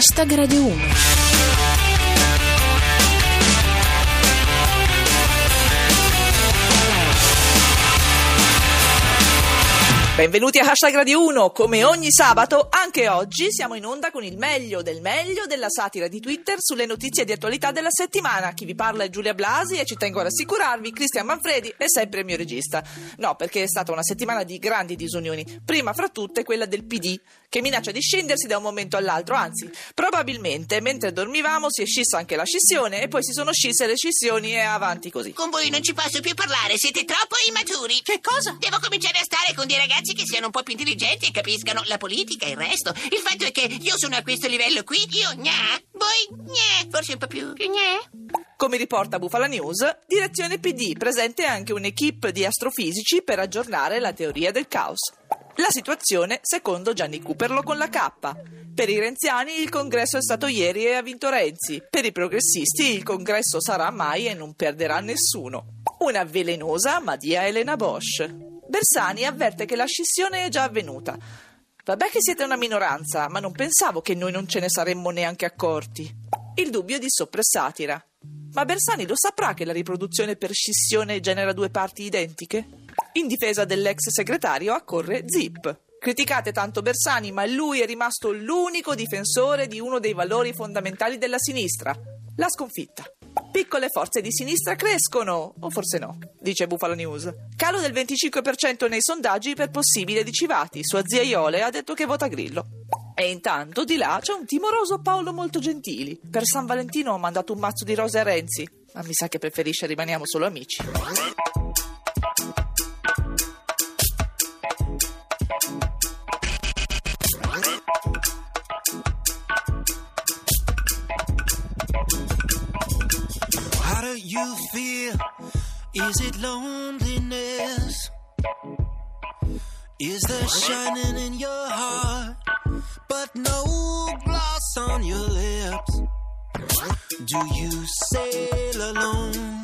Hashtag Radio 1. Benvenuti a Hashtag Radio 1, come ogni sabato, anche oggi siamo in onda con il meglio del meglio della satira di Twitter sulle notizie di attualità della settimana. Chi vi parla è Giulia Blasi e ci tengo a rassicurarvi, Cristian Manfredi è sempre il mio regista. No, perché è stata una settimana di grandi disunioni, prima fra tutte quella del PD, che minaccia di scendersi da un momento all'altro, anzi, probabilmente mentre dormivamo si è scissa anche la scissione e poi si sono scisse le scissioni e avanti così. Con voi non ci posso più parlare, siete troppo immaturi. Che cosa? Devo cominciare a stare con dei ragazzi che siano un po' più intelligenti e capiscano la politica e il resto. Il fatto è che io sono a questo livello qui, io gna, voi gna, forse un po' più, più gna. Come riporta Bufala News, direzione PD, presente anche un'equipe di astrofisici per aggiornare la teoria del caos. La situazione secondo Gianni Cuperlo con la K. Per i renziani il congresso è stato ieri e ha vinto Renzi. Per i progressisti il congresso sarà mai e non perderà nessuno. Una velenosa Madia Elena Bosch. Bersani avverte che la scissione è già avvenuta. Vabbè che siete una minoranza, ma non pensavo che noi non ce ne saremmo neanche accorti. Il dubbio di soppressatira. Ma Bersani lo saprà che la riproduzione per scissione genera due parti identiche? In difesa dell'ex segretario accorre Zip. Criticate tanto Bersani, ma lui è rimasto l'unico difensore di uno dei valori fondamentali della sinistra, la sconfitta. Piccole forze di sinistra crescono, o forse no, dice Buffalo News. Calo del 25% nei sondaggi per possibile di Civati. Sua zia Iole ha detto che vota Grillo. E intanto di là c'è un timoroso Paolo molto gentili. Per San Valentino ho mandato un mazzo di rose a Renzi, ma mi sa che preferisce rimaniamo solo amici. How do you feel? Is it loneliness? Is there shining in your heart, but no gloss on your lips? Do you sail alone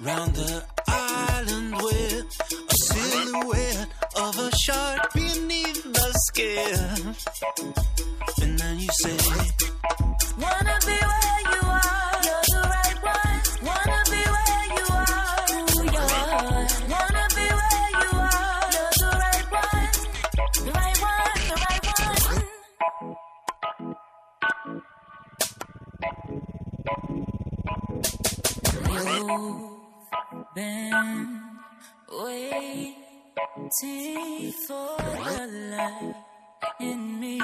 round the island with a silhouette of a shark beneath the skin? And then you say, You've been waiting for the light in me,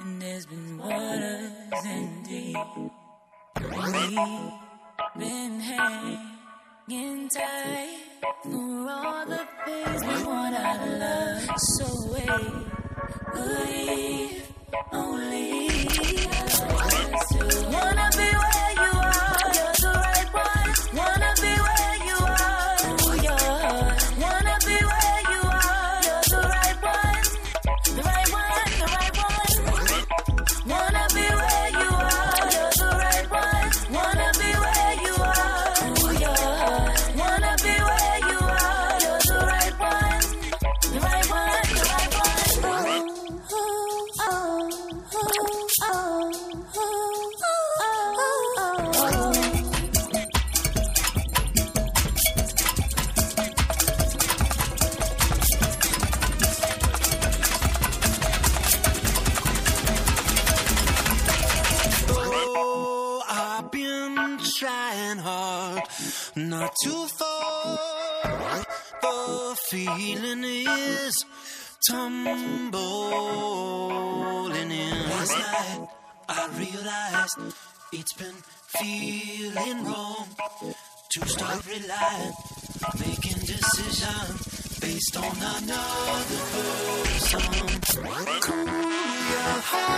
and there's been waters in deep. We've been hanging tight for all the things we want out of love. So wait, believe only us. Wanna be not to fall. The feeling is tumbling in. Last night I realized it's been feeling wrong to start relying, making decisions based on another person. Cool your heart.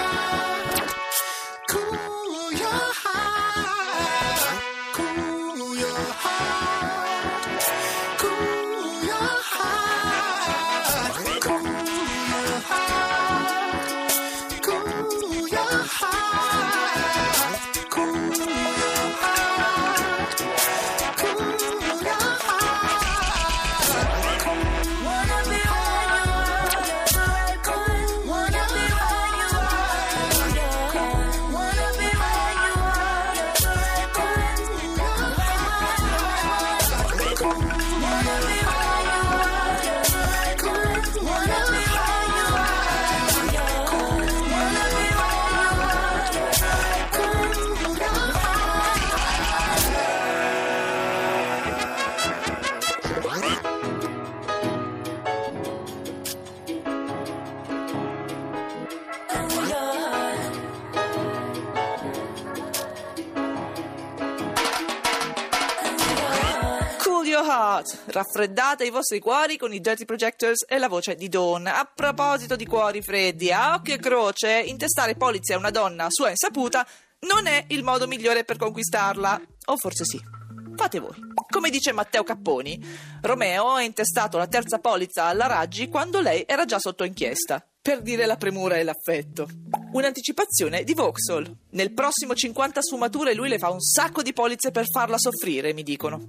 Heart. Raffreddate i vostri cuori con i Dirty Projectors e la voce di Dawn. A proposito di cuori freddi, a occhio e croce, intestare polizze a una donna a sua insaputa non è il modo migliore per conquistarla. O forse sì. Fate voi. Come dice Matteo Capponi, Romeo ha intestato la terza polizza alla Raggi quando lei era già sotto inchiesta. Per dire la premura e l'affetto. Un'anticipazione di Vauxhall. Nel prossimo 50 sfumature lui le fa un sacco di polizze per farla soffrire, mi dicono.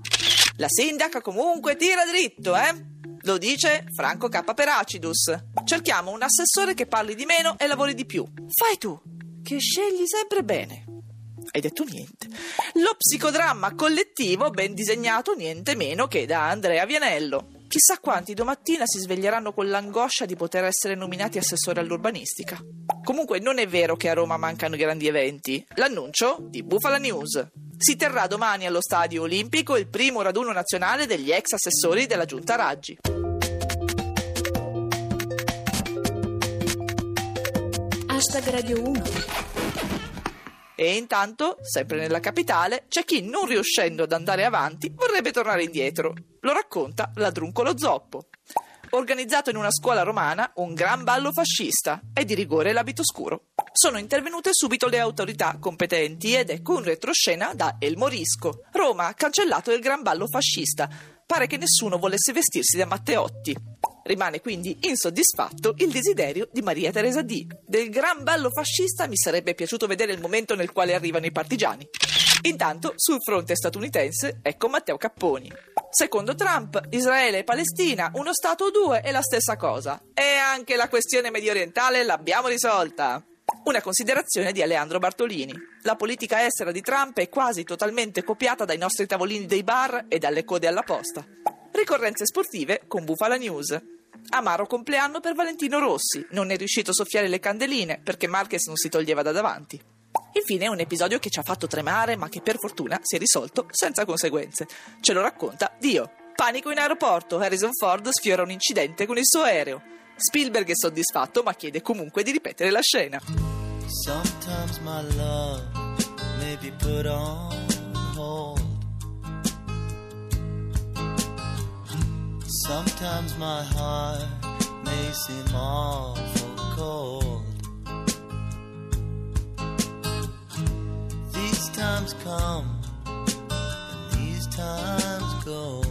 La sindaca comunque tira dritto, eh? Lo dice Franco K. per Acidus. Cerchiamo un assessore che parli di meno e lavori di più. Fai tu, che scegli sempre bene. Hai detto niente. Lo psicodramma collettivo ben disegnato niente meno che da Andrea Vianello. Chissà quanti domattina si sveglieranno con l'angoscia di poter essere nominati assessore all'urbanistica. Comunque non è vero che a Roma mancano grandi eventi. L'annuncio di Bufala News. Si terrà domani allo Stadio Olimpico il primo raduno nazionale degli ex assessori della Giunta Raggi. Hashtag Radio 1. E intanto, sempre nella capitale, c'è chi non riuscendo ad andare avanti vorrebbe tornare indietro. Lo racconta Ladruncolo Zoppo. Organizzato in una scuola romana, un gran ballo fascista e di rigore l'abito scuro. Sono intervenute subito le autorità competenti ed ecco un retroscena da El Morisco. Roma ha cancellato il gran ballo fascista. Pare che nessuno volesse vestirsi da Matteotti. Rimane quindi insoddisfatto il desiderio di Maria Teresa D. Del gran ballo fascista mi sarebbe piaciuto vedere il momento nel quale arrivano i partigiani. Intanto, sul fronte statunitense, ecco Matteo Capponi. Secondo Trump, Israele e Palestina, uno Stato o due è la stessa cosa. E anche la questione medio orientale l'abbiamo risolta. Una considerazione di Aleandro Bartolini. La politica estera di Trump è quasi totalmente copiata dai nostri tavolini dei bar e dalle code alla posta. Ricorrenze sportive con Bufala News. Amaro compleanno per Valentino Rossi. Non è riuscito a soffiare le candeline perché Marquez non si toglieva da davanti. Infine un episodio che ci ha fatto tremare ma che per fortuna si è risolto senza conseguenze. Ce lo racconta Dio. Panico in aeroporto. Harrison Ford sfiora un incidente con il suo aereo. Spielberg è soddisfatto ma chiede comunque di ripetere la scena. Sometimes my love may be put on hold. Sometimes my heart may seem awful cold. These times come and these times go.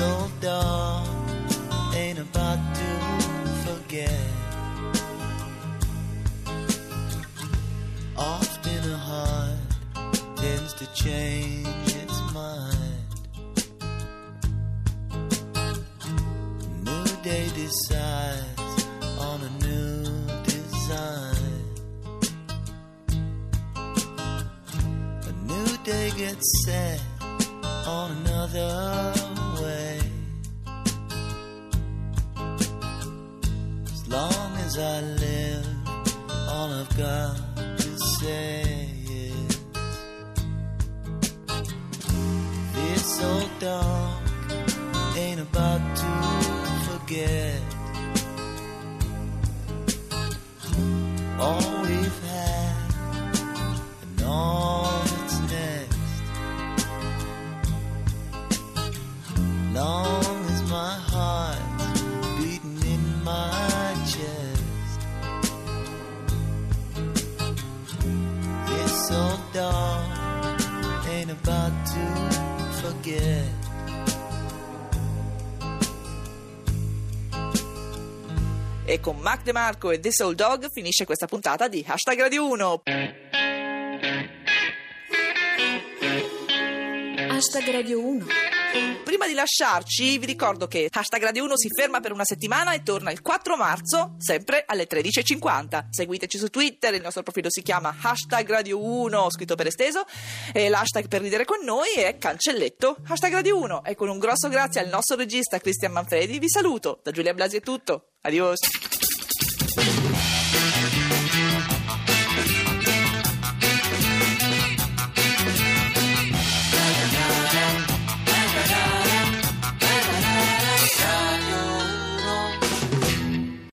Old dog ain't about to forget. Often a heart tends to change its mind. New day decides on a new design. A new day gets set on another as I live, all I've got to say is this old dog ain't about to forget. All we've had to forget. E con Mac DeMarco e The Soul Dog finisce questa puntata di Hashtag Radio 1. Hashtag Radio 1. Prima di lasciarci vi ricordo che Hashtag Radio 1 si ferma per una settimana e torna il 4 marzo, sempre alle 13.50. Seguiteci su Twitter, il nostro profilo si chiama Hashtag Radio 1, scritto per esteso, e l'hashtag per ridere con noi è cancelletto Hashtag Radio 1. E con un grosso grazie al nostro regista Cristian Manfredi vi saluto. Da Giulia Blasi è tutto. Adios.